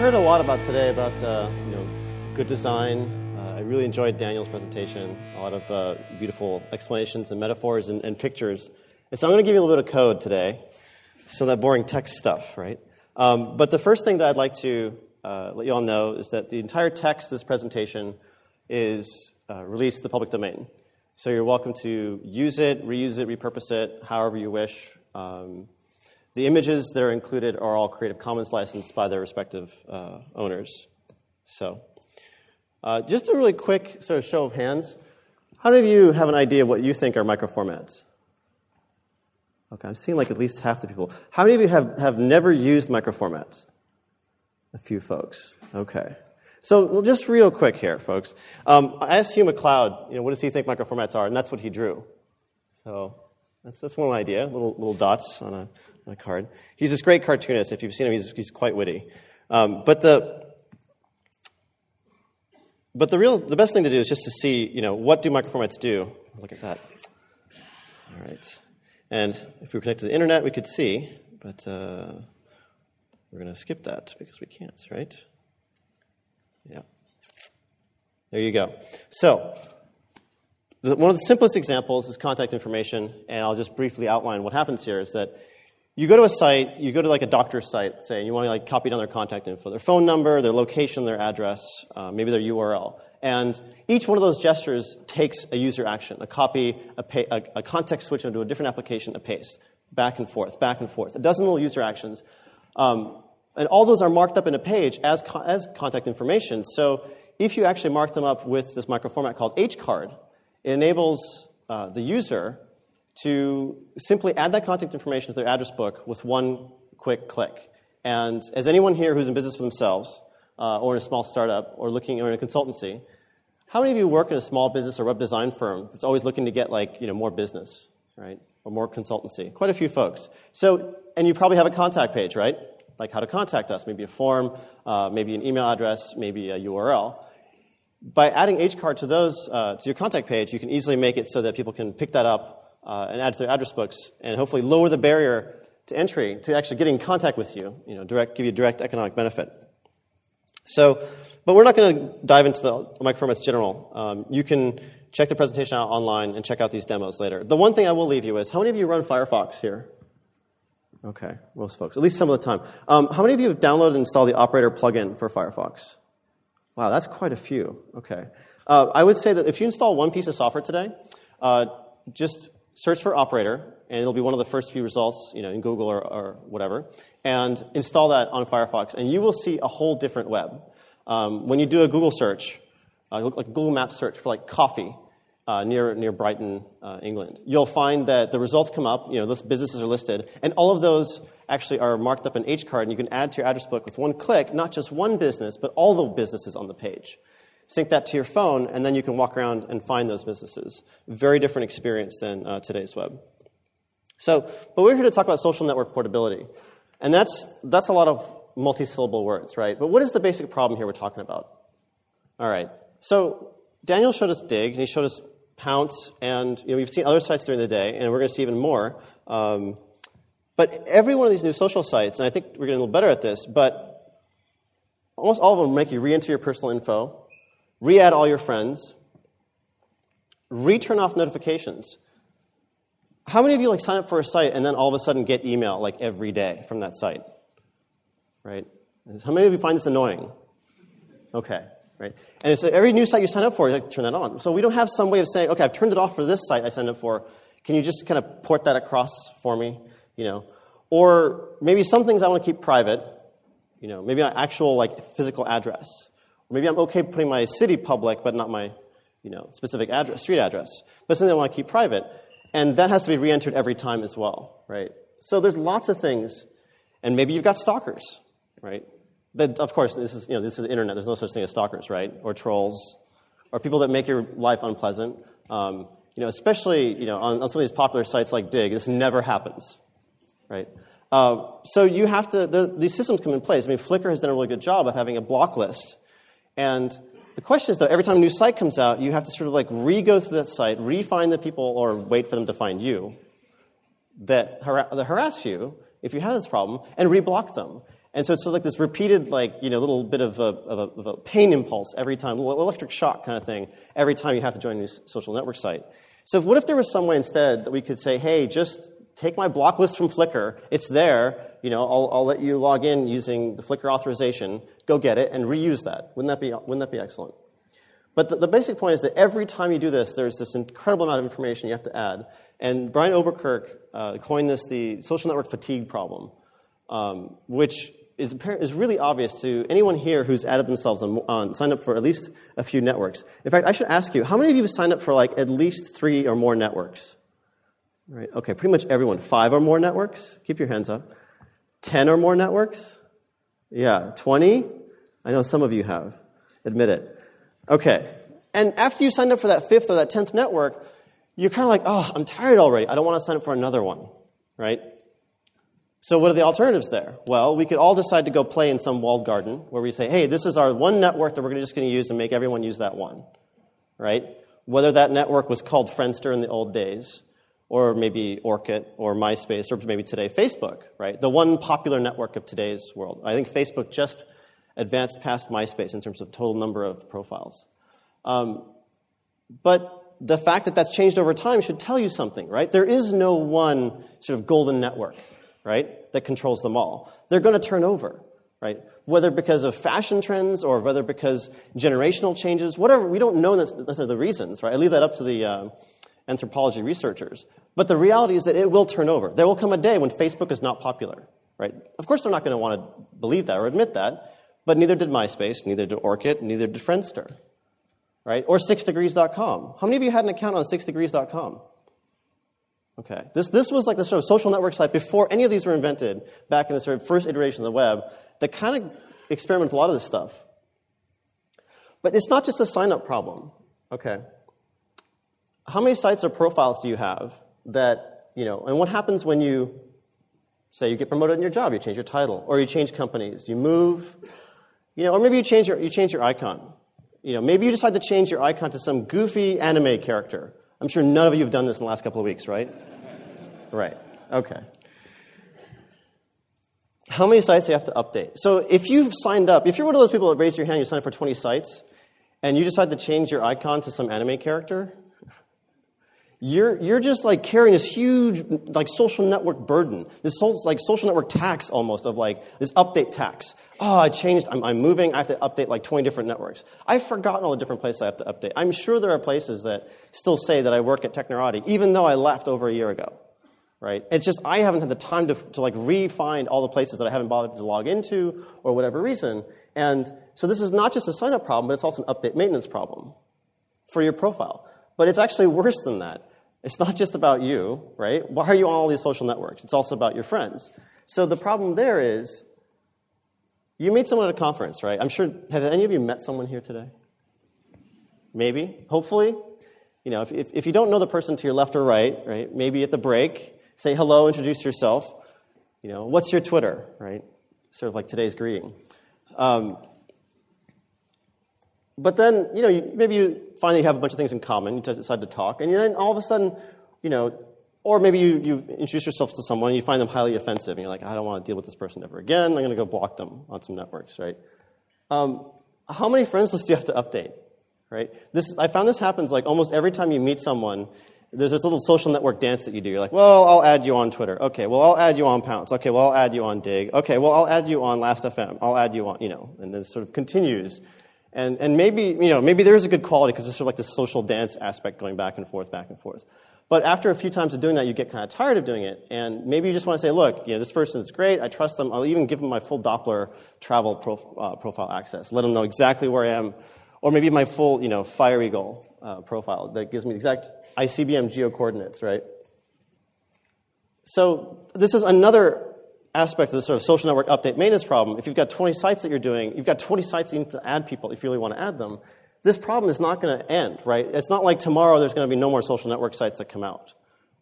heard a lot about today about uh, you know good design. Uh, I really enjoyed Daniel's presentation. A lot of uh, beautiful explanations and metaphors and, and, pictures. And so I'm going to give you a little bit of code today, so that boring text stuff, right? Um, but the first thing that I'd like to uh, let you all know is that the entire text of this presentation is uh, released to the public domain. So you're welcome to use it, reuse it, repurpose it, however you wish. Um, the images that are included are all Creative Commons licensed by their respective uh, owners. So, uh, just a really quick sort of show of hands. How many of you have an idea what you think are microformats? Okay, I'm seeing like at least half the people. How many of you have, have never used microformats? A few folks. Okay. So, well, just real quick here, folks. Um, I asked Hugh MacLeod, you know, what does he think microformats are? And that's what he drew. So, that's, that's one idea, little, little dots on a a card. He's this great cartoonist. If you've seen him, he's, he's quite witty. Um, but the but the real the best thing to do is just to see, you know, what do microformats do? Look at that. All right. And if we were connected to the internet, we could see, but uh, we're going to skip that because we can't, right? Yeah. There you go. So, one of the simplest examples is contact information, and I'll just briefly outline what happens here is that you go to a site, you go to like a doctor's site, say, and you want to like copy down their contact info, their phone number, their location, their address, uh, maybe their URL. And each one of those gestures takes a user action, a copy, a, pa- a, a context switch into a different application, a paste, back and forth, back and forth, a dozen little user actions. Um, and all those are marked up in a page as, co- as contact information. So if you actually mark them up with this microformat called HCard, it enables uh, the user to simply add that contact information to their address book with one quick click. And as anyone here who's in business for themselves, uh, or in a small startup, or looking or in a consultancy, how many of you work in a small business or web design firm that's always looking to get like you know more business, right, or more consultancy? Quite a few folks. So, and you probably have a contact page, right? Like how to contact us, maybe a form, uh, maybe an email address, maybe a URL. By adding HCard to those uh, to your contact page, you can easily make it so that people can pick that up uh, and add to their address books, and hopefully lower the barrier to entry to actually getting in contact with you, you know, direct, give you direct economic benefit. So, but we're not going to dive into the microformats general. Um, you can check the presentation out online and check out these demos later. The one thing I will leave you is, how many of you run Firefox here? Okay, most folks, at least some of the time. Um, how many of you have downloaded and installed the Operator plugin for Firefox? Wow, that's quite a few. Okay. Uh, I would say that if you install one piece of software today, uh, just search for operator, and it'll be one of the first few results, you know, in Google or, or whatever, and install that on Firefox, and you will see a whole different web. Um, when you do a Google search, uh, like Google Maps search for like coffee uh, near near Brighton, uh, England, you'll find that the results come up. You know, those businesses are listed, and all of those actually are marked up in H card, and you can add to your address book with one click, not just one business, but all the businesses on the page sync that to your phone, and then you can walk around and find those businesses. Very different experience than uh, today's web. So, but we're here to talk about social network portability. And that's, that's a lot of multi-syllable words, right? But what is the basic problem here we're talking about? All right. So Daniel showed us Digg, and he showed us Pownce, and you know, we've seen other sites during the day, and we're going to see even more. Um, but every one of these new social sites, and I think we're getting a little better at this, but almost all of them make you re-enter your personal info, re-add all your friends, re-turn off notifications. How many of you like sign up for a site and then all of a sudden get email like every day from that site? Right? How many of you find this annoying? Okay, right? And so every new site you sign up for, you like turn that on. So we don't have some way of saying, okay, I've turned it off for this site I signed up for. Can you just kind of port that across for me? You know, or maybe some things I want to keep private. You know, maybe my actual like physical address. Maybe I'm okay putting my city public, but not my you know, specific address, street address. But something I want to keep private. And that has to be re entered every time as well, right? So there's lots of things. And maybe you've got stalkers, right? That, of course, this is, you know, this is the internet. There's no such thing as stalkers, right? Or trolls, or people that make your life unpleasant. Um, you know, especially you know, on, on, some of these popular sites like Digg, this never happens, right? Uh, so you have to, these systems come in place. I mean, Flickr has done a really good job of having a block list and the question is, though, every time a new site comes out, you have to sort of like re go through that site, re find the people, or wait for them to find you that, har- that harass you if you have this problem, and re block them. And so it's sort of like this repeated, like, you know, little bit of a, of a, of a pain impulse every time, little electric shock kind of thing, every time you have to join a new social network site. So what if there was some way instead that we could say, hey, just take my block list from Flickr. It's there. You know, I'll, I'll let you log in using the Flickr authorization. Go get it and reuse that. Wouldn't that be, wouldn't that be excellent? But the, the basic point is that every time you do this, there's this incredible amount of information you have to add. And Brian Oberkirch uh, coined this the social network fatigue problem, um, which is, is really obvious to anyone here who's added themselves on, on, signed up for at least a few networks. In fact, I should ask you, how many of you have signed up for like at least three or more networks? Right. Okay, pretty much everyone. Five or more networks? Keep your hands up. Ten or more networks? Yeah. Twenty? I know some of you have. Admit it. Okay. And after you signed up for that fifth or that tenth network, you're kind of like, oh, I'm tired already. I don't want to sign up for another one. Right? So, what are the alternatives there? Well, we could all decide to go play in some walled garden where we say, hey, this is our one network that we're just going to use and make everyone use that one. Right? Whether that network was called Friendster in the old days, or maybe Orkut, or MySpace, or maybe today Facebook, right? The one popular network of today's world. I think Facebook just advanced past MySpace in terms of total number of profiles. Um, but the fact that that's changed over time should tell you something, right? There is no one sort of golden network right, that controls them all. They're going to turn over, right? Whether because of fashion trends or whether because generational changes, whatever, we don't know necessarily the reasons, right? I leave that up to the uh, anthropology researchers. But the reality is that it will turn over. There will come a day when Facebook is not popular, right? Of course, they're not going to want to believe that or admit that, but neither did MySpace, neither did Orkut, neither did Friendster, right? Or 6degrees.com. How many of you had an account on 6degrees.com? Okay. This, this was like the sort of social network site before any of these were invented, back in the sort of first iteration of the web, that kind of experimented with a lot of this stuff. But it's not just a sign up problem. Okay. How many sites or profiles do you have that, you know, and what happens when you say you get promoted in your job, you change your title, or you change companies, you move, you know, or maybe you change your, you change your icon. You know, maybe you decide to change your icon to some goofy anime character. I'm sure none of you have done this in the last couple of weeks, right? Right. Okay. How many sites do you have to update? So if you've signed up, if you're one of those people that raised your hand, you signed up for 20 sites, and you decide to change your icon to some anime character, you're, you're just like carrying this huge like social network burden, this whole, like social network tax almost of like this update tax. Oh, I changed, I'm, I'm moving, I have to update like 20 different networks. I've forgotten all the different places I have to update. I'm sure there are places that still say that I work at Technorati, even though I left over a year ago right? It's just I haven't had the time to, to like re-find all the places that I haven't bothered to log into or whatever reason. And so this is not just a sign-up problem, but it's also an update maintenance problem for your profile. But it's actually worse than that. It's not just about you, right? Why are you on all these social networks? It's also about your friends. So the problem there is you meet someone at a conference, right? I'm sure, have any of you met someone here today? Maybe, hopefully. You know, if, if, if you don't know the person to your left or right, right, maybe at the break, say hello, introduce yourself. You know, what's your Twitter, right? Sort of like today's greeting. Um, but then, you know, you, maybe you you have a bunch of things in common. You decide to talk, and then all of a sudden, you know, or maybe you, you introduce yourself to someone and you find them highly offensive, and you're like, I don't want to deal with this person ever again. I'm going to go block them on some networks, right? Um, how many friends lists do you have to update, right? This, I found this happens like almost every time you meet someone there's this little social network dance that you do. You're like, well, I'll add you on Twitter. Okay, well, I'll add you on Pownce. Okay, well, I'll add you on Digg. Okay, well, I'll add you on Last.fm. I'll add you on, you know, and this sort of continues. And, and maybe, you know, maybe there is a good quality because there's sort of like this social dance aspect going back and forth, back and forth. But after a few times of doing that, you get kind of tired of doing it. And maybe you just want to say, look, you know, this person is great. I trust them. I'll even give them my full Dopplr travel prof- uh, profile access. Let them know exactly where I am. Or maybe my full, you know, Fire Eagle uh, profile that gives me exact ICBM geo coordinates, right? So this is another aspect of the sort of social network update maintenance problem. If you've got 20 sites that you're doing, you've got 20 sites you need to add people if you really want to add them. This problem is not going to end, right? It's not like tomorrow there's going to be no more social network sites that come out,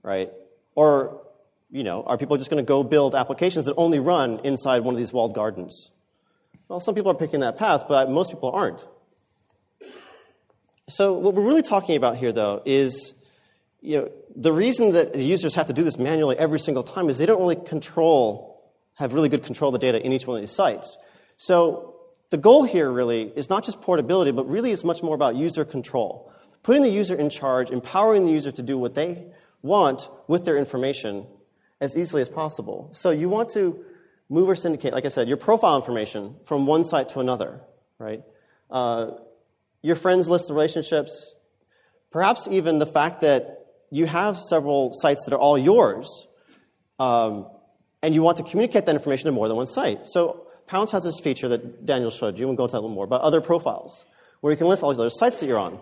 right? Or, you know, are people just going to go build applications that only run inside one of these walled gardens? Well, some people are picking that path, but most people aren't. So what we're really talking about here, though, is you know, the reason that the users have to do this manually every single time is they don't really control have really good control of the data in each one of these sites. So the goal here really is not just portability, but really is much more about user control. Putting the user in charge, empowering the user to do what they want with their information as easily as possible. So you want to move or syndicate, like I said, your profile information from one site to another, right? Uh, your friends list of relationships, perhaps even the fact that you have several sites that are all yours, um, and you want to communicate that information to more than one site. So Pownce has this feature that Daniel showed you, and we'll go into that a little more, about other profiles, where you can list all these other sites that you're on.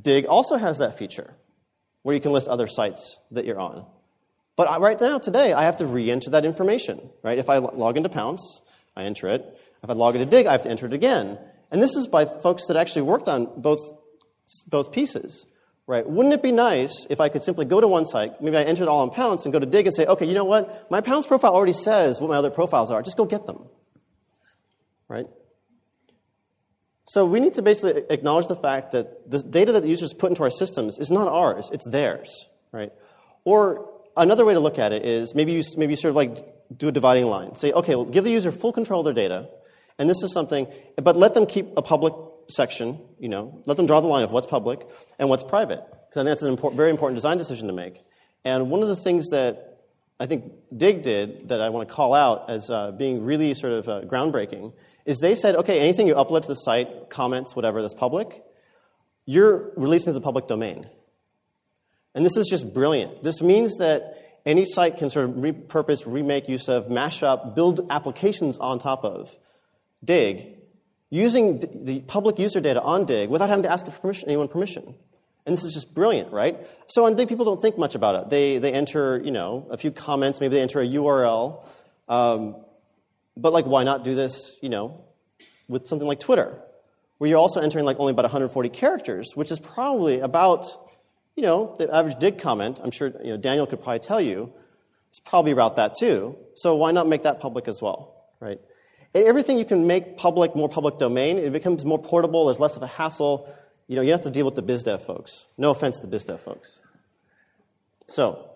Digg also has that feature, where you can list other sites that you're on. But right now, today, I have to re-enter that information, right? If I log into Pownce, I enter it. If I log into Digg, I have to enter it again. And this is by folks that actually worked on both, both pieces, right? Wouldn't it be nice if I could simply go to one site, maybe I enter it all in Pownce and go to Digg and say, okay, you know what? My Pownce profile already says what my other profiles are. Just go get them, right? So we need to basically acknowledge the fact that the data that the users put into our systems is not ours, it's theirs, right? Or another way to look at it is maybe you, maybe you sort of like do a dividing line. Say, okay, well, give the user full control of their data, and this is something, but let them keep a public section, you know, let them draw the line of what's public and what's private. Because I think that's an important, very important design decision to make. And one of the things that I think Digg did that I want to call out as uh, being really sort of uh, groundbreaking is they said, okay, anything you upload to the site, comments, whatever, that's public, you're releasing to the public domain. And this is just brilliant. This means that any site can sort of repurpose, remake use of, mash up, build applications on top of Digg using the public user data on Digg without having to ask permission, anyone permission. And this is just brilliant, right? So on Digg, people don't think much about it. They, they enter, you know, a few comments, maybe they enter a URL. Um, but like, why not do this, you know, with something like Twitter, where you're also entering like only about 140 characters, which is probably about you know, the average Digg comment, I'm sure you know, Daniel could probably tell you, it's probably about that too. So why not make that public as well, right? Everything you can make public, more public domain, it becomes more portable, there's less of a hassle. You know, you have to deal with the BizDev folks. No offense to the BizDev folks. So,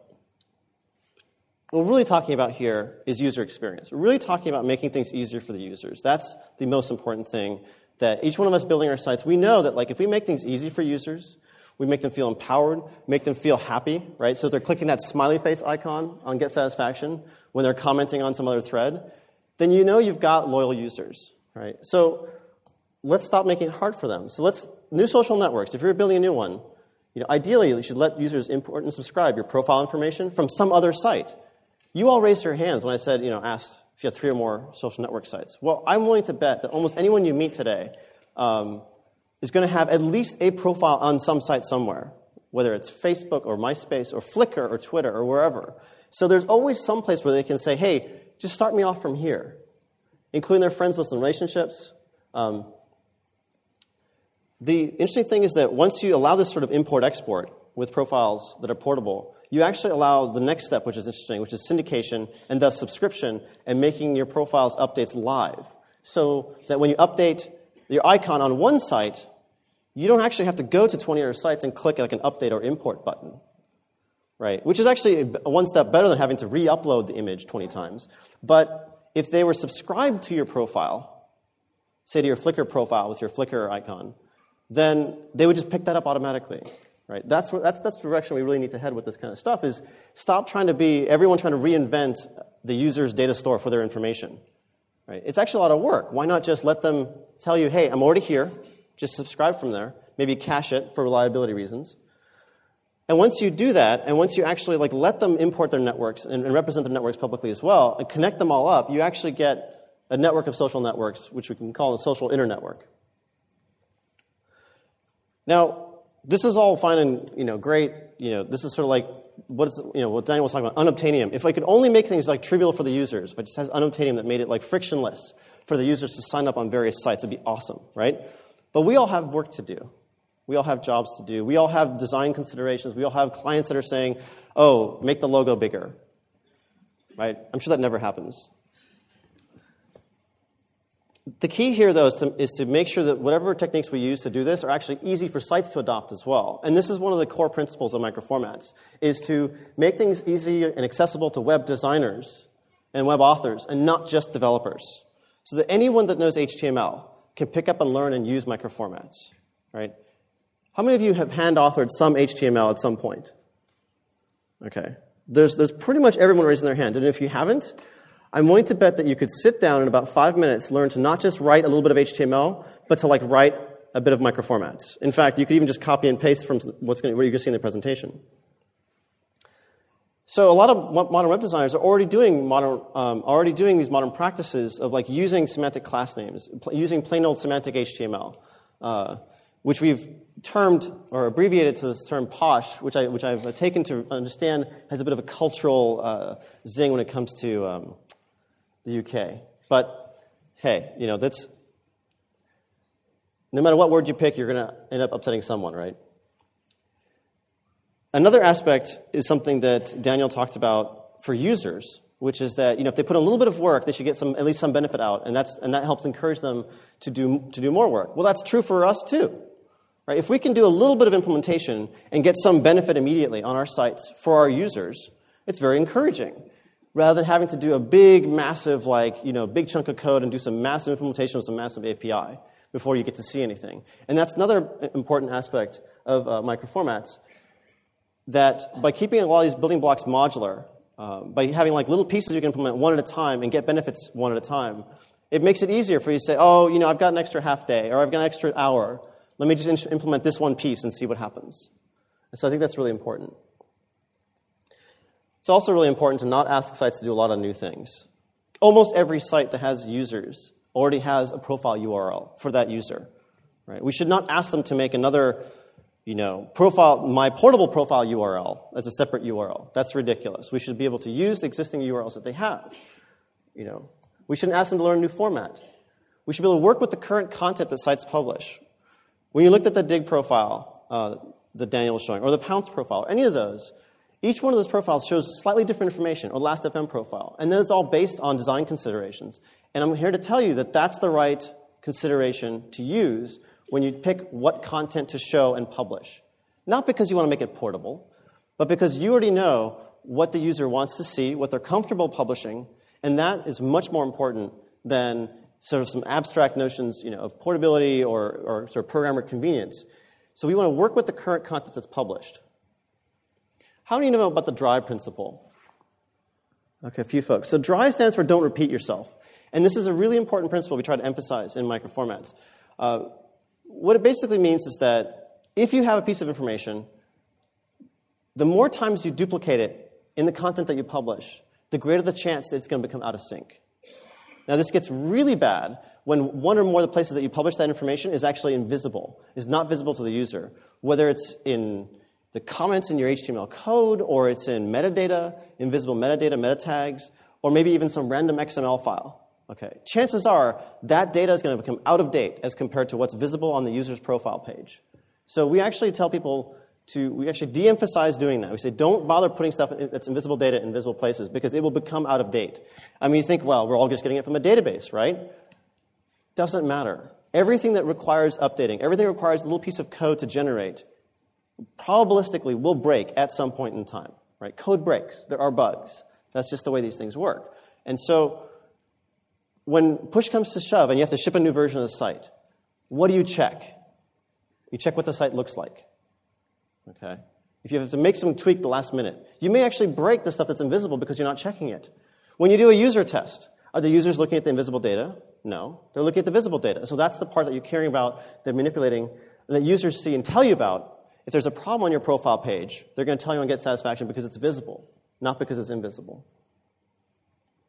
what we're really talking about here is user experience. We're really talking about making things easier for the users. That's the most important thing that each one of us building our sites, we know that like if we make things easy for users, we make them feel empowered, make them feel happy, right? So they're clicking that smiley face icon on Get Satisfaction when they're commenting on some other thread, then you know you've got loyal users, right? So let's stop making it hard for them. So let's, new social networks, if you're building a new one, you know, ideally you should let users import and subscribe your profile information from some other site. You all raised your hands when I said, you know, ask if you have three or more social network sites. Well, I'm willing to bet that almost anyone you meet today um, is going to have at least a profile on some site somewhere, whether it's Facebook or MySpace or Flickr or Twitter or wherever. So there's always some place where they can say, hey, just start me off from here, including their friends list and relationships. Um, the interesting thing is that once you allow this sort of import export with profiles that are portable, you actually allow the next step, which is interesting, which is syndication and thus subscription and making your profiles updates live. So that when you update your icon on one site, you don't actually have to go to 20 other sites and click like an update or import button, right? Which is actually one step better than having to re-upload the image 20 times. But if they were subscribed to your profile, say to your Flickr profile with your Flickr icon, then they would just pick that up automatically, right? That's, that's, that's the direction we really need to head with this kind of stuff is stop trying to be, everyone trying to reinvent the user's data store for their information. Right? It's actually a lot of work. Why not just let them tell you, hey, I'm already here, just subscribe from there, maybe cache it for reliability reasons. And once you do that, and once you actually like let them import their networks and, and represent their networks publicly as well, and connect them all up, you actually get a network of social networks, which we can call a social internetwork. Now, this is all fine and you know great. You know, this is sort of like what is you know what Daniel was talking about unobtainium. If I could only make things like trivial for the users, but just has unobtainium that made it like frictionless for the users to sign up on various sites, it'd be awesome, right? But we all have work to do. We all have jobs to do. We all have design considerations. We all have clients that are saying, "Oh, make the logo bigger." Right? I'm sure that never happens. The key here, though, is to, is to, make sure that whatever techniques we use to do this are actually easy for sites to adopt as well. And this is one of the core principles of microformats, is to make things easy and accessible to web designers and web authors, and not just developers. So that anyone that knows HTML can pick up and learn and use microformats, right? How many of you have hand authored some HTML at some point? Okay. There's, there's pretty much everyone raising their hand. And if you haven't, I'm willing to bet that you could sit down in about five minutes, learn to not just write a little bit of HTML, but to like write a bit of microformats. In fact, you could even just copy and paste from what's going to, what you're going to see in the presentation. So a lot of modern web designers are already doing modern, um, already doing these modern practices of like using semantic class names, using plain old semantic HTML, uh, which we've termed or abbreviated to this term posh, which I which I've taken to understand has a bit of a cultural uh, zing when it comes to um, the UK. But hey, you know that's no matter what word you pick, you're going to end up upsetting someone, right? Another aspect is something that Daniel talked about for users, which is that you know if they put a little bit of work, they should get some at least some benefit out, and that's and that helps encourage them to do to do more work. Well, that's true for us too. Right? If we can do a little bit of implementation and get some benefit immediately on our sites for our users, it's very encouraging. Rather than having to do a big, massive, like, you know, big chunk of code and do some massive implementation with some massive API before you get to see anything. And that's another important aspect of uh, microformats that by keeping a lot of these building blocks modular, uh, by having like little pieces you can implement one at a time and get benefits one at a time, it makes it easier for you to say, oh, you know, I've got an extra half day or I've got an extra hour. Let me just implement this one piece and see what happens. And so I think that's really important. It's also really important to not ask sites to do a lot of new things. Almost every site that has users already has a profile URL for that user. Right? We should not ask them to make another you know, profile, my portable profile URL as a separate URL. That's ridiculous. We should be able to use the existing URLs that they have. You know, we shouldn't ask them to learn a new format. We should be able to work with the current content that sites publish. When you looked at the Digg profile uh, that Daniel was showing, or the Pownce profile, any of those, each one of those profiles shows slightly different information, or Last.fm profile, and then it's all based on design considerations. And I'm here to tell you that that's the right consideration to use when you pick what content to show and publish. Not because you want to make it portable, but because you already know what the user wants to see, what they're comfortable publishing, and that is much more important than sort of some abstract notions you know, of portability or, or sort of programmer convenience. So we want to work with the current content that's published. How many know about the DRY principle? Okay, a few folks. So DRY stands for don't repeat yourself. And this is a really important principle we try to emphasize in microformats. Uh, what it basically means is that if you have a piece of information, the more times you duplicate it in the content that you publish, the greater the chance that it's going to become out of sync. Now, this gets really bad when one or more of the places that you publish that information is actually invisible, is not visible to the user, whether it's in the comments in your HTML code, or it's in metadata, invisible metadata, meta tags, or maybe even some random XML file. Okay, chances are that data is going to become out of date as compared to what's visible on the user's profile page. So we actually tell people to, we actually de emphasize doing that. We say, don't bother putting stuff that's invisible data in visible places because it will become out of date. I mean, you think, well, we're all just getting it from a database, right? Doesn't matter. Everything that requires updating, everything that requires a little piece of code to generate, probabilistically will break at some point in time, right? Code breaks. There are bugs. That's just the way these things work. And so, when push comes to shove and you have to ship a new version of the site, what do you check? You check what the site looks like. Okay? If you have to make some tweak the last minute, you may actually break the stuff that's invisible because you're not checking it. When you do a user test, are the users looking at the invisible data? No. They're looking at the visible data. So that's the part that you're caring about, they're manipulating, that users see and tell you about. If there's a problem on your profile page, they're going to tell you and Get Satisfaction because it's visible, not because it's invisible.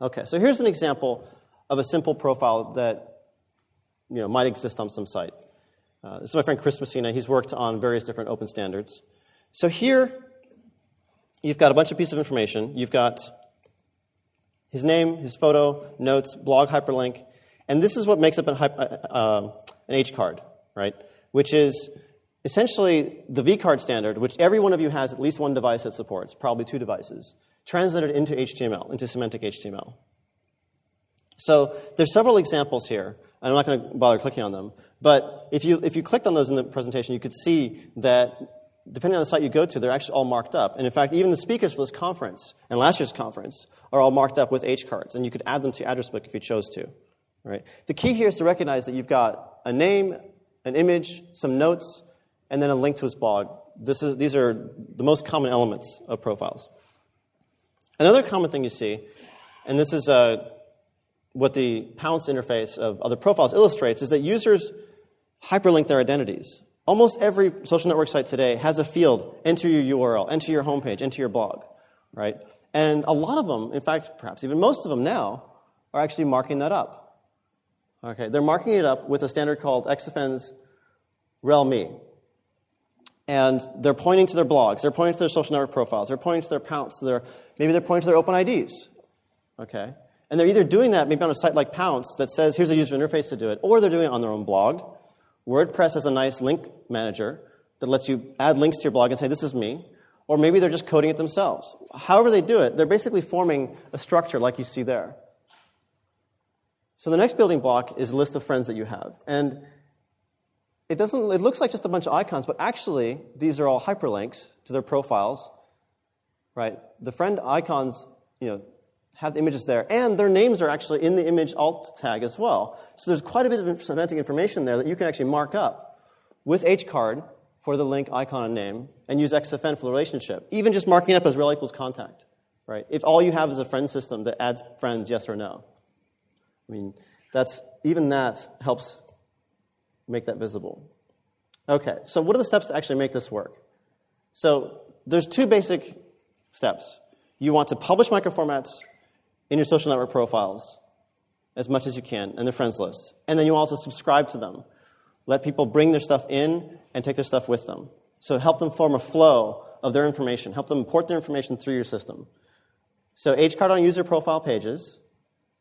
Okay, so here's an example of a simple profile that you know, might exist on some site. Uh, this is my friend Chris Messina. He's worked on various different open standards. So here, you've got a bunch of pieces of information. You've got his name, his photo, notes, blog hyperlink, and this is what makes up an, uh, uh, an H card, right? Which is essentially the V card standard, which every one of you has at least one device that supports, probably two devices, translated into HTML, into semantic HTML. So there's several examples here. I'm not going to bother clicking on them. But if you, if you clicked on those in the presentation, you could see that depending on the site you go to, they're actually all marked up. And in fact, even the speakers for this conference and last year's conference are all marked up with H cards, and you could add them to your address book if you chose to. Right? The key here is to recognize that you've got a name, an image, some notes, and then a link to his blog. This is, these are the most common elements of profiles. Another common thing you see, and this is uh, what the Pownce interface of other profiles illustrates, is that users hyperlink their identities. Almost every social network site today has a field, enter your URL, enter your homepage, enter your blog, right? And a lot of them, in fact, perhaps even most of them now, are actually marking that up. Okay, they're marking it up with a standard called XFN's rel-me. And they're pointing to their blogs, they're pointing to their social network profiles, they're pointing to their Pownce, their, maybe they're pointing to their open IDs. Okay? And they're either doing that maybe on a site like Pownce that says, here's a user interface to do it, or they're doing it on their own blog, WordPress has a nice link manager that lets you add links to your blog and say, this is me. Or maybe they're just coding it themselves. However, they do it, they're basically forming a structure like you see there. So the next building block is a list of friends that you have. And it doesn't it looks like just a bunch of icons, but actually these are all hyperlinks to their profiles. Right? The friend icons, you know, have the images there, and their names are actually in the image alt tag as well. So there's quite a bit of semantic information there that you can actually mark up with hcard for the link, icon, and name, and use XFN for the relationship. Even just marking up as rel equals contact, right? If all you have is a friend system that adds friends, yes or no. I mean, that's even that helps make that visible. Okay, so what are the steps to actually make this work? So there's two basic steps. You want to publish microformats in your social network profiles as much as you can and their friends list. And then you also subscribe to them. Let people bring their stuff in and take their stuff with them. So help them form a flow of their information. Help them import their information through your system. So hcard on user profile pages,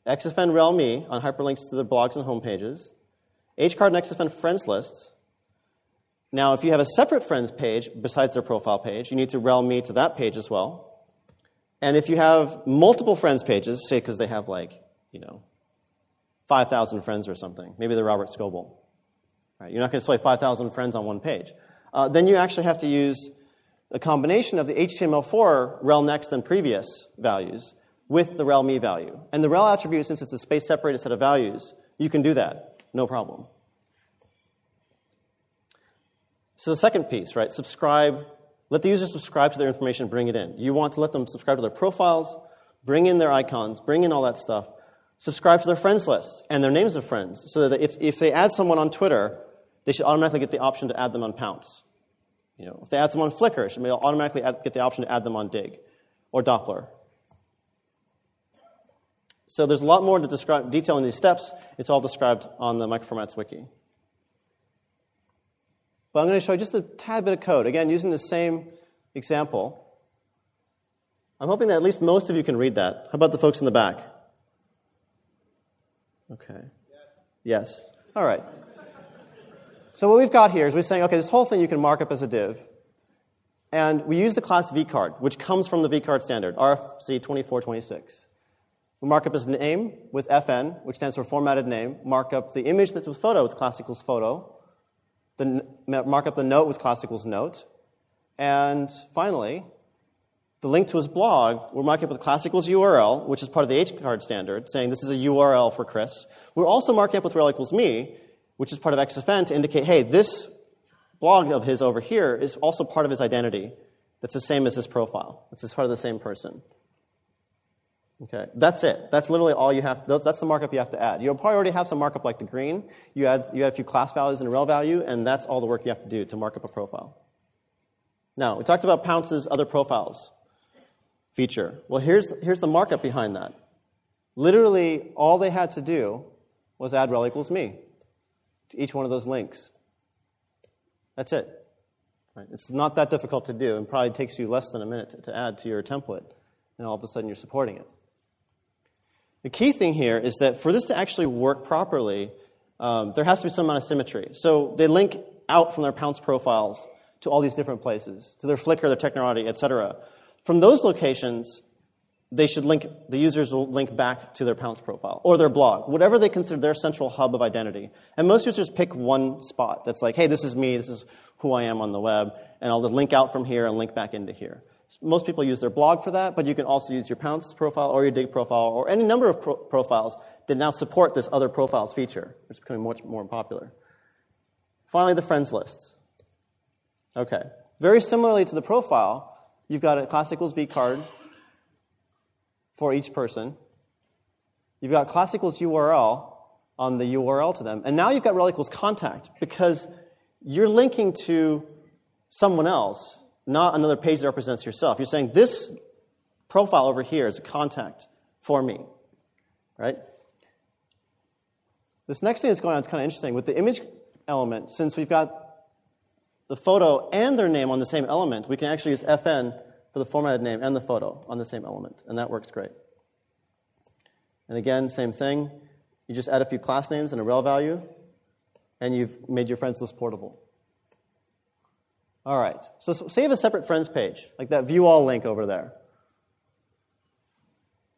XFN rel-me on hyperlinks to their blogs and homepages, hcard and XFN friends lists. Now, if you have a separate friends page besides their profile page, you need to rel-me to that page as well. And if you have multiple friends pages, say because they have like, you know, 5,000 friends or something, maybe they're Robert Scoble, right? You're not going to display 5,000 friends on one page. Uh, then you actually have to use a combination of the HTML4 rel next and previous values with the rel me value. And the rel attribute, since it's a space separated set of values, you can do that, no problem. So the second piece, right? Subscribe let the user subscribe to their information, bring it in. You want to let them subscribe to their profiles, bring in their icons, bring in all that stuff. Subscribe to their friends list and their names of friends so that if, if they add someone on Twitter, they should automatically get the option to add them on Pownce. You know, if they add someone on Flickr, it should automatically add, get the option to add them on Digg or Dopplr. So there's a lot more to describe, detail in these steps. It's all described on the Microformats wiki. But I'm going to show you just a tad bit of code. Again, using the same example. I'm hoping that at least most of you can read that. How about the folks in the back? Okay. Yes. yes. All right. So what we've got here is we're saying, okay, this whole thing you can mark up as a div. And we use the class vcard, which comes from the vcard standard, RFC 2426. We mark up as name with FN, which stands for formatted name. Mark up the image that's with photo with class equals photo the, mark up the note with class equals note. And finally, the link to his blog, we're marking up with class equals URL, which is part of the HCard standard, saying this is a URL for Chris. We're also marking up with rel equals me, which is part of XFN to indicate, hey, this blog of his over here is also part of his identity. That's the same as his profile. It's part of the same person. Okay, that's it. That's literally all you have. That's the markup you have to add. You'll probably already have some markup like the green. You add, you add a few class values and a rel value, and that's all the work you have to do to mark up a profile. Now, we talked about Pownce's other profiles feature. Well, here's, here's the markup behind that. Literally, all they had to do was add rel equals me to each one of those links. That's it. Right? It's not that difficult to do, and probably takes you less than a minute to, to add to your template, and all of a sudden you're supporting it. The key thing here is that for this to actually work properly, um, there has to be some amount of symmetry. So they link out from their Pownce profiles to all these different places, to their Flickr, their Technorati, etc. From those locations, they should link, the users will link back to their Pownce profile or their blog, whatever they consider their central hub of identity. And most users pick one spot that's like, hey, this is me, this is who I am on the web, and I'll link out from here and link back into here. Most people use their blog for that, but you can also use your Pownce profile or your Digg profile or any number of pro- profiles that now support this other profiles feature. It's becoming much more popular. Finally, the friends lists. Okay. Very similarly to the profile, you've got a class equals v card for each person. You've got class equals URL on the URL to them. And now you've got rel equals contact because you're linking to someone else, not another page that represents yourself. You're saying this profile over here is a contact for me, right? This next thing that's going on is kind of interesting. With the image element, since we've got the photo and their name on the same element, we can actually use fn for the formatted name and the photo on the same element, and that works great. And again, same thing. You just add a few class names and a rel value, and you've made your friends list portable. All right, so save a separate friends page, like that view all link over there.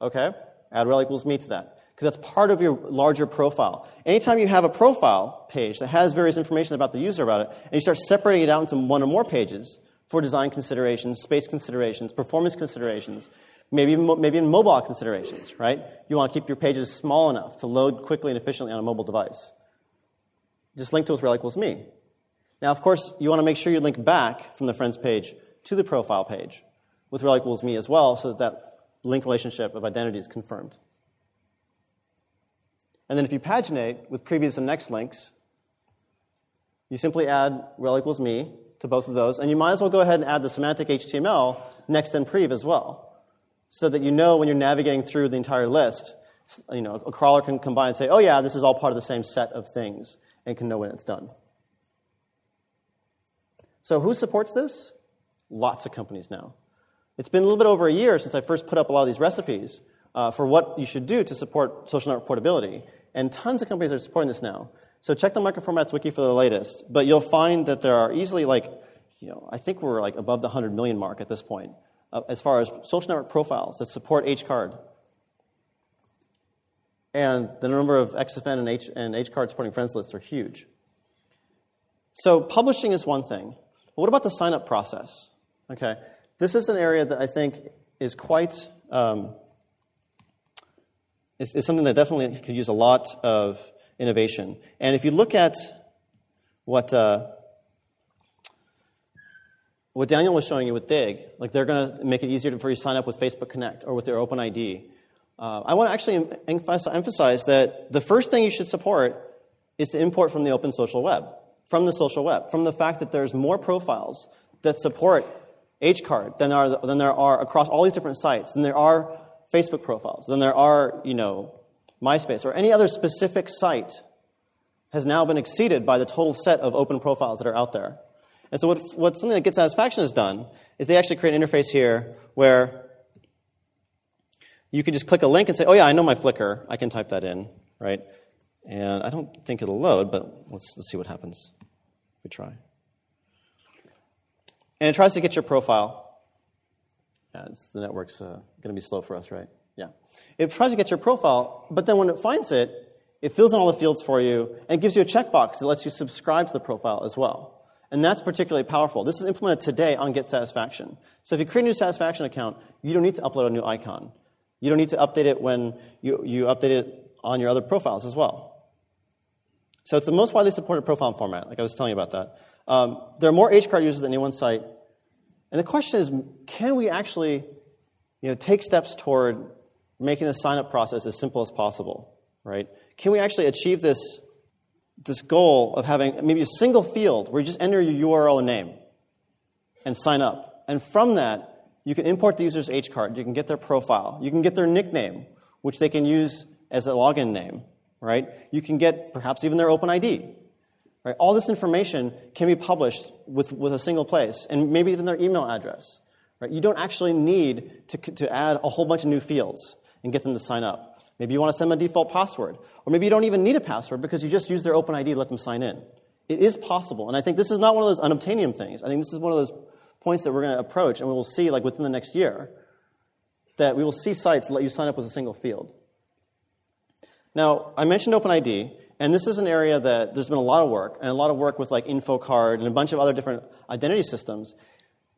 Okay, add rel equals me to that because that's part of your larger profile. Anytime you have a profile page that has various information about the user about it, and you start separating it out into one or more pages for design considerations, space considerations, performance considerations, maybe, maybe in mobile considerations, right? You want to keep your pages small enough to load quickly and efficiently on a mobile device. Just link to it with rel equals me. Now, of course, you want to make sure you link back from the friends page to the profile page with rel equals me as well so that that link relationship of identity is confirmed. And then if you paginate with previous and next links, you simply add rel equals me to both of those, and you might as well go ahead and add the semantic HTML next and prev as well, so that you know when you're navigating through the entire list, you know, a crawler can combine and say, oh yeah, this is all part of the same set of things, and can know when it's done. So who supports this? Lots of companies now. It's been a little bit over a year since I first put up a lot of these recipes uh, for what you should do to support social network portability. And tons of companies are supporting this now. So check the microformats wiki for the latest. But you'll find that there are easily like, you know, I think we're like above the 100 million mark at this point uh, as far as social network profiles that support HCard. And the number of XFN and, H, and HCard supporting friends lists are huge. So publishing is one thing. But what about the sign up process? Okay. This is an area that I think is quite um, is, is something that definitely could use a lot of innovation. And if you look at what uh, what Daniel was showing you with Digg, like they're going to make it easier for you to sign up with Facebook Connect or with their OpenID. Uh, I want to actually emphasize that the first thing you should support is to import from the open social web, from the social web, from the fact that there's more profiles that support HCard than, are, than there are across all these different sites than there are Facebook profiles than there are, you know, MySpace or any other specific site has now been exceeded by the total set of open profiles that are out there. And so, what, what something that GetSatisfaction has done is they actually create an interface here where you can just click a link and say, oh, yeah, I know my Flickr. I can type that in, right? And I don't think it'll load, but let's, let's see what happens we try. And it tries to get your profile. Yeah, the network's uh, going to be slow for us, right? Yeah. It tries to get your profile, but then when it finds it, it fills in all the fields for you and gives you a checkbox that lets you subscribe to the profile as well. And that's particularly powerful. This is implemented today on Get Satisfaction. So if you create a new Satisfaction account, you don't need to upload a new icon. You don't need to update it when you, you update it on your other profiles as well. So it's the most widely supported profile format, like I was telling you about that. Um, there are more HCard users than any one site, and the question is can we actually you know, take steps toward making the sign up process as simple as possible, right? Can we actually achieve this, this goal of having maybe a single field where you just enter your URL and name and sign up? And from that, you can import the user's H card, you can get their profile, you can get their nickname, which they can use as a login name, right? You can get perhaps even their OpenID, Right? All this information can be published with, with a single place, and maybe even their email address. Right? You don't actually need to, to add a whole bunch of new fields and get them to sign up. Maybe you want to send them a default password, or maybe you don't even need a password because you just use their OpenID to let them sign in. It is possible, and I think this is not one of those unobtainium things. I think this is one of those points that we're going to approach, and we will see, like within the next year, that we will see sites let you sign up with a single field. Now, I mentioned OpenID, And this is an area that there's been a lot of work, and a lot of work with like InfoCard and a bunch of other different identity systems.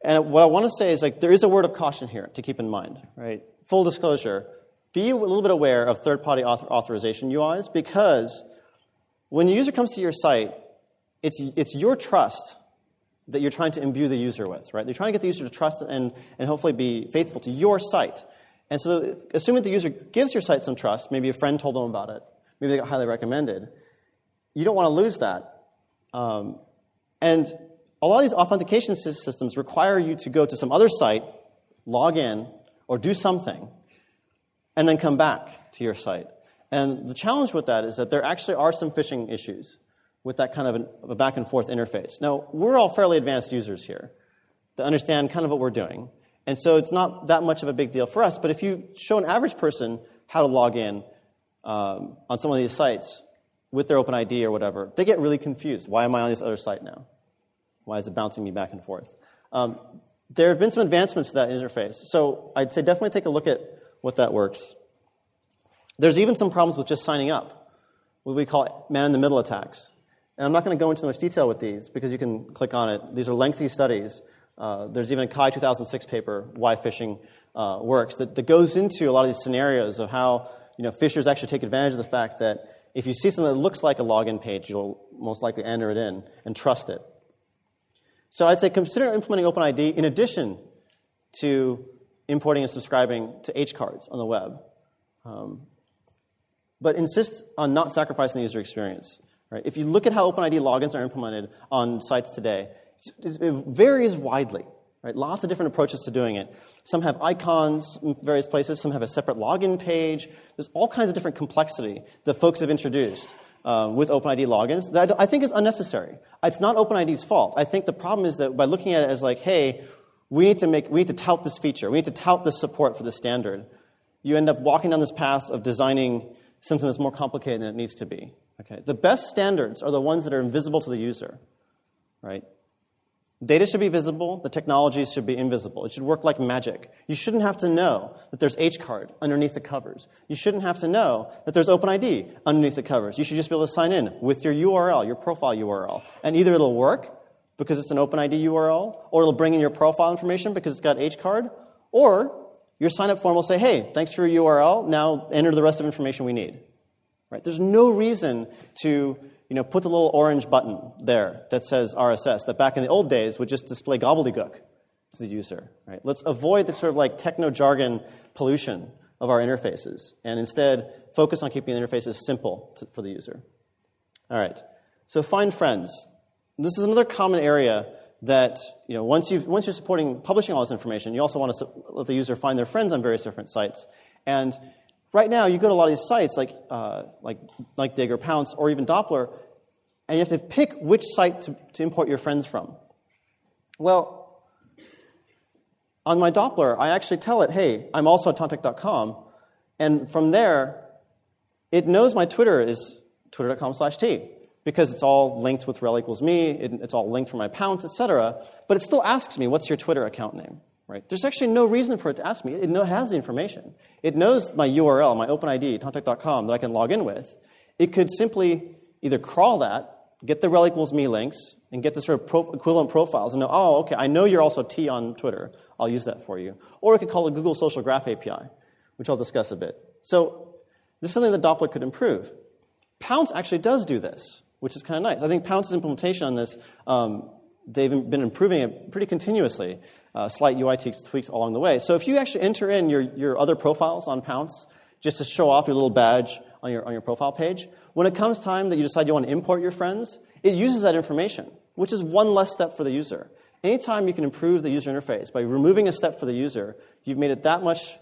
And what I want to say is like there is a word of caution here to keep in mind, right? Full disclosure, be a little bit aware of third-party author- authorization UIs because when the user comes to your site, it's, it's your trust that you're trying to imbue the user with, right? You're trying to get the user to trust and, and hopefully be faithful to your site. And so, assuming the user gives your site some trust, maybe a friend told them about it, maybe they got highly recommended, you don't want to lose that. Um, and a lot of these authentication systems require you to go to some other site, log in, or do something, and then come back to your site. And the challenge with that is that there actually are some phishing issues with that kind of, an, of a back and forth interface. Now, we're all fairly advanced users here to understand kind of what we're doing. And so it's not that much of a big deal for us. But if you show an average person how to log in um, on some of these sites with their OpenID or whatever, they get really confused. Why am I on this other site now? Why is it bouncing me back and forth? Um, there have been some advancements to that interface. So I'd say definitely take a look at what that works. There's even some problems with just signing up, what we call man in the middle attacks. And I'm not going to go into much detail with these because you can click on it. These are lengthy studies. Uh, there's even a CHI 2006 paper, Why Phishing uh, Works, that, that goes into a lot of these scenarios of how you know, phishers actually take advantage of the fact that if you see something that looks like a login page, you'll most likely enter it in and trust it. So I'd say consider implementing OpenID in addition to importing and subscribing to H cards on the web. Um, but insist on not sacrificing the user experience. Right? If you look at how OpenID logins are implemented on sites today, it varies widely. Right? Lots of different approaches to doing it. Some have icons in various places, some have a separate login page. There's all kinds of different complexity that folks have introduced uh, with OpenID logins that I think is unnecessary. It's not OpenID's fault. I think the problem is that by looking at it as like, hey, we need to make, we need to tout this feature, we need to tout this support for the standard, you end up walking down this path of designing something that's more complicated than it needs to be. Okay? The best standards are the ones that are invisible to the user, right? Data should be visible, the technologies should be invisible. It should work like magic. You shouldn't have to know that there's HCard underneath the covers. You shouldn't have to know that there's OpenID underneath the covers. You should just be able to sign in with your URL, your profile URL. And either it'll work because it's an OpenID URL, or it'll bring in your profile information because it's got HCard, or your sign up form will say, hey, thanks for your URL, now enter the rest of information we need. Right? There's no reason to you know, put the little orange button there that says RSS that back in the old days would just display gobbledygook to the user. Right? Let's avoid the sort of like techno jargon pollution of our interfaces and instead focus on keeping the interfaces simple to, for the user. All right. So find friends. This is another common area that you know once you once you're supporting publishing all this information, you also want to let the user find their friends on various different sites. And right now, you go to a lot of these sites like uh, like like Digg or Pownce or even Dopplr, and you have to pick which site to, to import your friends from. Well, on my Dopplr, I actually tell it, hey, I'm also at Tantek.com, and from there, it knows my Twitter is twitter.com slash t because it's all linked with rel equals me, it, it's all linked from my Pownce, etc. But it still asks me, what's your Twitter account name? Right? There's actually no reason for it to ask me. It has the information. It knows my URL, my OpenID, Tantek.com, that I can log in with. It could simply either crawl that, get the rel equals me links, and get the sort of pro- equivalent profiles and know, oh, okay, I know you're also T on Twitter. I'll use that for you. Or it could call a Google Social Graph API, which I'll discuss a bit. So this is something that Dopplr could improve. Pownce actually does do this, which is kind of nice. I think Pownce's implementation on this, um, they've been improving it pretty continuously, uh, slight UI tweaks along the way. So if you actually enter in your, your other profiles on Pownce, just to show off your little badge on your, on your profile page. When it comes time that you decide you want to import your friends, it uses that information, which is one less step for the user. Anytime you can improve the user interface by removing a step for the user, you've made it that much,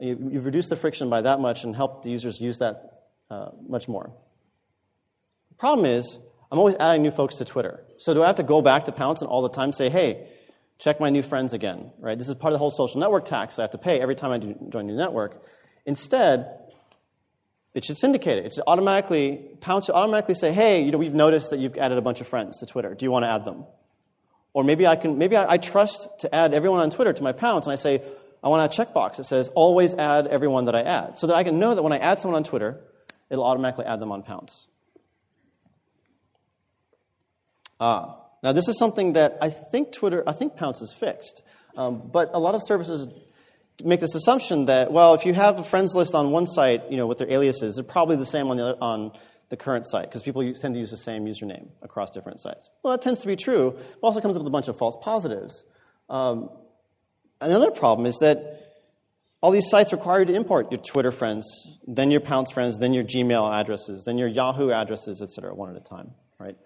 you've reduced the friction by that much and helped the users use that uh, much more. The problem is, I'm always adding new folks to Twitter. So do I have to go back to Pownce and all the time say, hey, check my new friends again, right? This is part of the whole social network tax I have to pay every time I join a new network. Instead, it should syndicate it. It should automatically, should automatically say, hey, you know, we've noticed that you've added a bunch of friends to Twitter. Do you want to add them? Or maybe I can, maybe I, I trust to add everyone on Twitter to my Pownce, and I say, I want a checkbox that says, always add everyone that I add. So that I can know that when I add someone on Twitter, it'll automatically add them on Pownce. Ah, now this is something that I think Twitter, I think Pownce is fixed. Um, but a lot of services make this assumption that, well, if you have a friends list on one site, you know, with their aliases, they're probably the same on the, other, on the current site, because people tend to use the same username across different sites. Well, that tends to be true, but also comes up with a bunch of false positives. Um, another problem is that all these sites require you to import your Twitter friends, then your Pownce friends, then your Gmail addresses, then your Yahoo addresses, et cetera, one at a time, right?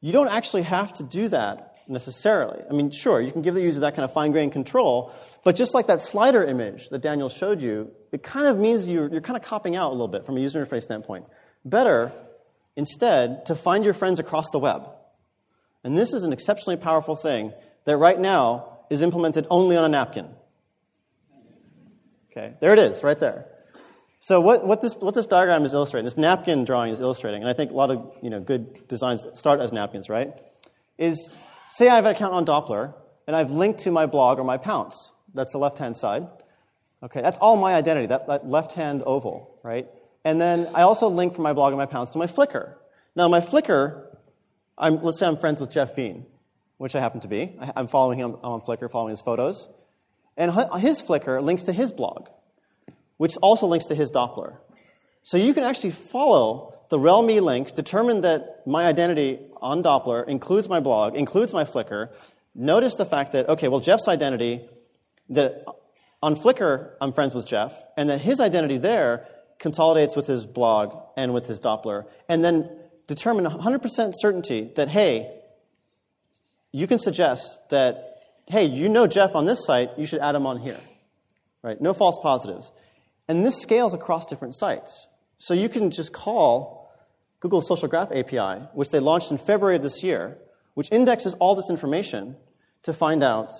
You don't actually have to do that necessarily. I mean, sure, you can give the user that kind of fine grained control, but just like that slider image that Daniel showed you, it kind of means you're, you're kind of copping out a little bit from a user interface standpoint. Better, instead, to find your friends across the web. And this is an exceptionally powerful thing that right now is implemented only on a napkin. Okay, there it is, right there. So what, what, this, what this diagram is illustrating, this napkin drawing is illustrating, and I think a lot of you know, good designs start as napkins, right? Is say I have an account on Dopplr, and I've linked to my blog or my Pownce. That's the left-hand side. Okay, that's all my identity, that, that left-hand oval, right? And then I also link from my blog and my Pownce to my Flickr. Now, my Flickr, I'm, let's say I'm friends with Jeff Veen, which I happen to be. I, I'm following him on Flickr, following his photos. And his Flickr links to his blog which also links to his Dopplr. So you can actually follow the rel.me links, determine that my identity on Dopplr includes my blog, includes my Flickr. Notice the fact that, okay, well, Jeff's identity, that on Flickr, I'm friends with Jeff, and that his identity there consolidates with his blog and with his Dopplr, and then determine 100% certainty that, hey, you can suggest that, hey, you know Jeff on this site, you should add him on here. Right? No false positives. And this scales across different sites. So you can just call Google's Social Graph API, which they launched in February of this year, which indexes all this information to find out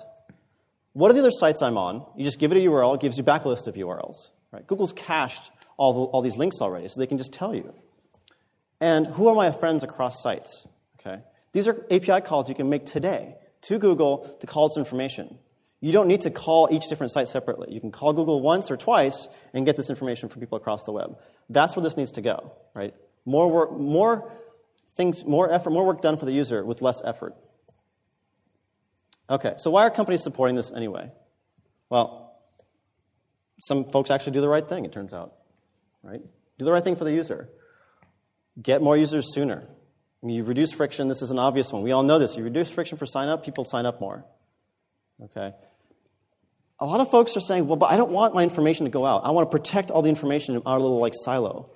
what are the other sites I'm on. You just give it a URL, it gives you back a list of URLs. Right? Google's cached all, the, all these links already, so they can just tell you. And who are my friends across sites? Okay? These are API calls you can make today to Google to call this information. You don't need to call each different site separately. You can call Google once or twice and get this information from people across the web. That's where this needs to go, right? More work, more things, more effort, more work done for the user with less effort. Okay, so why are companies supporting this anyway? Well, some folks actually do the right thing, it turns out, right? Do the right thing for the user. Get more users sooner. I mean, you reduce friction. This is an obvious one. We all know this. You reduce friction for sign up, people sign up more. Okay? a lot of folks are saying, well, but I don't want my information to go out. I want to protect all the information in our little like silo.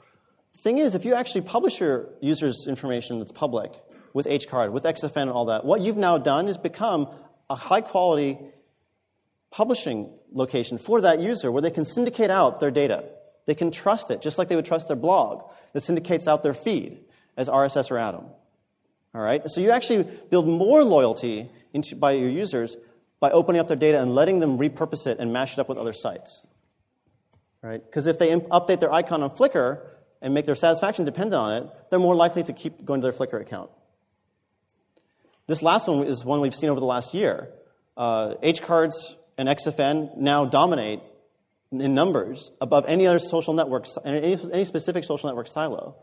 Thing is, if you actually publish your users' information that's public with HCard, with XFN and all that, what you've now done is become a high quality publishing location for that user where they can syndicate out their data. They can trust it, just like they would trust their blog that syndicates out their feed as RSS or Atom. All right? So you actually build more loyalty into, by your users by opening up their data and letting them repurpose it and mash it up with other sites. Right? Because if they imp- update their icon on Flickr and make their satisfaction dependent on it, they're more likely to keep going to their Flickr account. This last one is one we've seen over the last year. Uh, HCards and XFN now dominate in numbers above any other social network, any, any specific social network silo.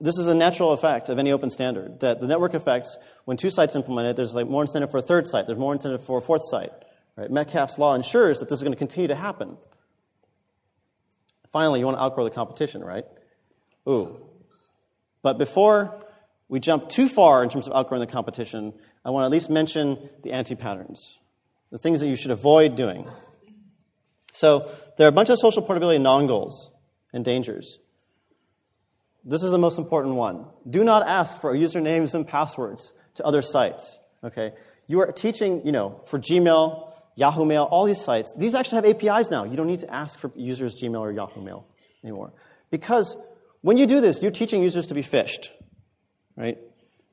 This is a natural effect of any open standard, that the network effects, when two sites implement it, there's like more incentive for a third site, there's more incentive for a fourth site. Right? Metcalfe's law ensures that this is going to continue to happen. Finally, you want to outgrow the competition, right? Ooh. But before we jump too far in terms of outgrowing the competition, I want to at least mention the anti patterns, the things that you should avoid doing. So, there are a bunch of social portability non goals and dangers. This is the most important one. Do not ask for usernames and passwords to other sites. Okay? You are teaching, you know, for Gmail, Yahoo Mail, all these sites. These actually have APIs now. You don't need to ask for users' Gmail or Yahoo Mail anymore. Because when you do this, you're teaching users to be phished. Right?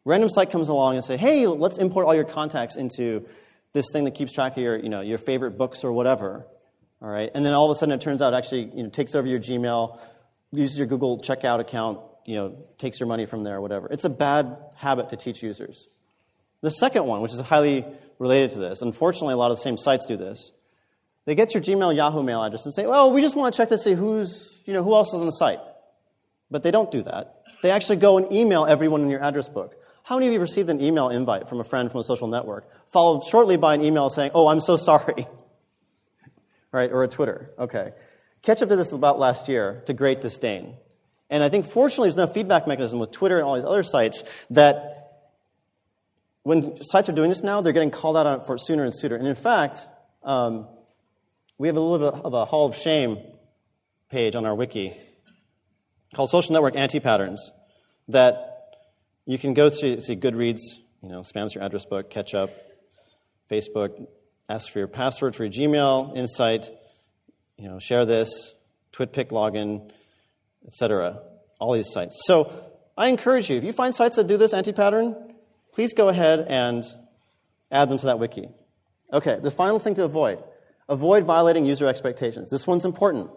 Random site comes along and say, hey, let's import all your contacts into this thing that keeps track of your, you know, your favorite books or whatever. All right? And then all of a sudden it turns out actually you know, takes over your Gmail, uses your Google checkout account, you know, takes your money from there or whatever. It's a bad habit to teach users. The second one, which is highly related to this, unfortunately, a lot of the same sites do this. They get your Gmail, Yahoo mail address and say, well, we just want to check to see who's, you know, who else is on the site. But they don't do that. They actually go and email everyone in your address book. How many of you received an email invite from a friend from a social network, followed shortly by an email saying, Oh, I'm so sorry? right? Or a Twitter. Okay. Quechup did this about last year to great disdain. And I think fortunately there's no feedback mechanism with Twitter and all these other sites that when sites are doing this now, they're getting called out on it for sooner and sooner. And in fact, um, we have a little bit of a Hall of Shame page on our wiki called Social Network Anti-Patterns that you can go through, see Goodreads, you know, spams your address book, Quechup, Facebook, ask for your password for your Gmail, Insight, you know, share this, TwitPic login, etc. All these sites. So I encourage you, if you find sites that do this anti-pattern, please go ahead and add them to that wiki. Okay, the final thing to avoid. Avoid violating user expectations. This one's important.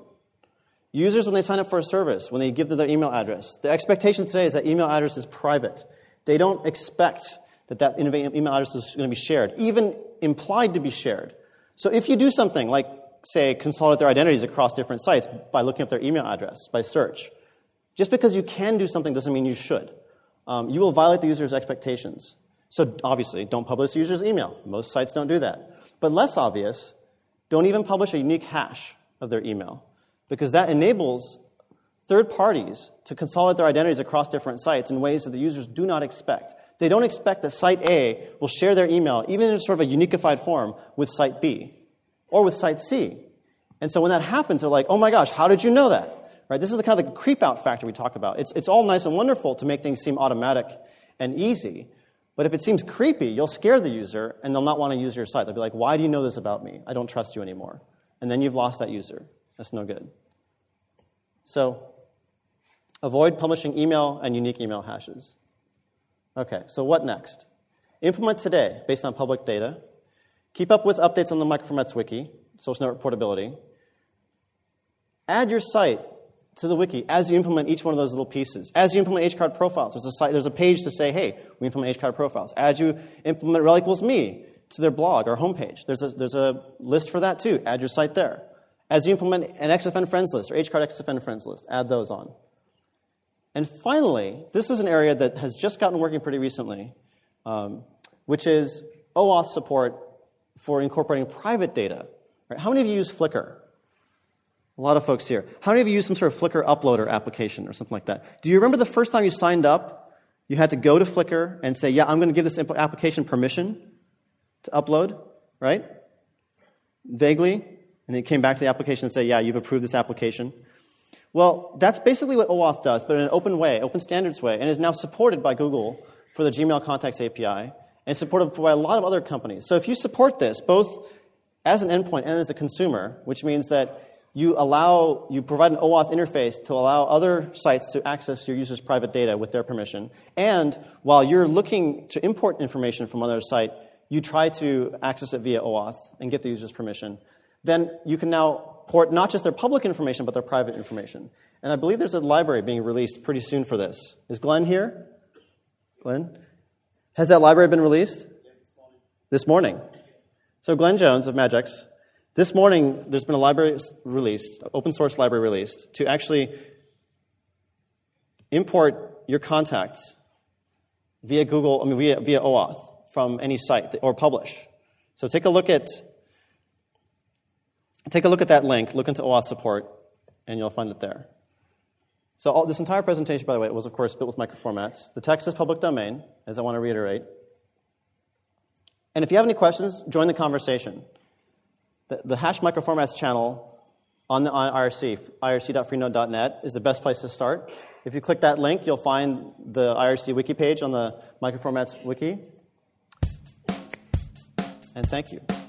Users, when they sign up for a service, when they give them their email address, the expectation today is that email address is private. They don't expect that that email address is going to be shared, even implied to be shared. So if you do something like, say, consolidate their identities across different sites by looking up their email address by search, just because you can do something doesn't mean you should. Um, you will violate the user's expectations. So obviously, don't publish the user's email. Most sites don't do that. But less obvious, don't even publish a unique hash of their email because that enables third parties to consolidate their identities across different sites in ways that the users do not expect. They don't expect that site A will share their email, even in sort of a unified form, with site B or with site C. And so when that happens, they're like, oh my gosh, how did you know that? Right? This is the kind of the creep out factor we talk about. It's, it's all nice and wonderful to make things seem automatic and easy. But if it seems creepy, you'll scare the user and they'll not want to use your site. They'll be like, why do you know this about me? I don't trust you anymore. And then you've lost that user. That's no good. So, avoid publishing email and unique email hashes. Okay, so what next? Implement today based on public data. Keep up with updates on the Microformats wiki, social network portability. Add your site to the wiki as you implement each one of those little pieces. As you implement HCard profiles, there's a, site, there's a page to say, hey, we implement HCard profiles. As you implement rel equals me to their blog or homepage, there's a, there's a list for that too. Add your site there. As you implement an XFN friends list or HCard XFN friends list, add those on. And finally, this is an area that has just gotten working pretty recently, um, which is OAuth support for incorporating private data. Right? How many of you use Flickr? A lot of folks here. How many of you use some sort of Flickr uploader application or something like that? Do you remember the first time you signed up? You had to go to Flickr and say, Yeah, I'm going to give this application permission to upload, right? Vaguely. And you came back to the application and say, Yeah, you've approved this application. Well, that's basically what OAuth does, but in an open way, open standards way, and is now supported by Google for the Gmail Contacts API and supported by a lot of other companies. So if you support this, both as an endpoint and as a consumer, which means that you allow, you provide an OAuth interface to allow other sites to access your users' private data with their permission. And while you're looking to import information from another site, you try to access it via OAuth and get the user's permission. Then you can now port not just their public information, but their private information. And I believe there's a library being released pretty soon for this. Is Glenn here? Glenn? Has that library been released? This morning. So Glenn Jones of Madgex, this morning there's been a library released, open source library released, to actually import your contacts via Google, I mean via, via OAuth from any site or publish. So take a look at take a look at that link, look into OAuth support, and you'll find it there. So all, this entire presentation, by the way, was of course built with microformats. The text is public domain, as I want to reiterate. And if you have any questions, join the conversation. The, the hash microformats channel on the IRC, irc.freenode.net, is the best place to start. If you click that link, you'll find the IRC wiki page on the microformats wiki. And thank you.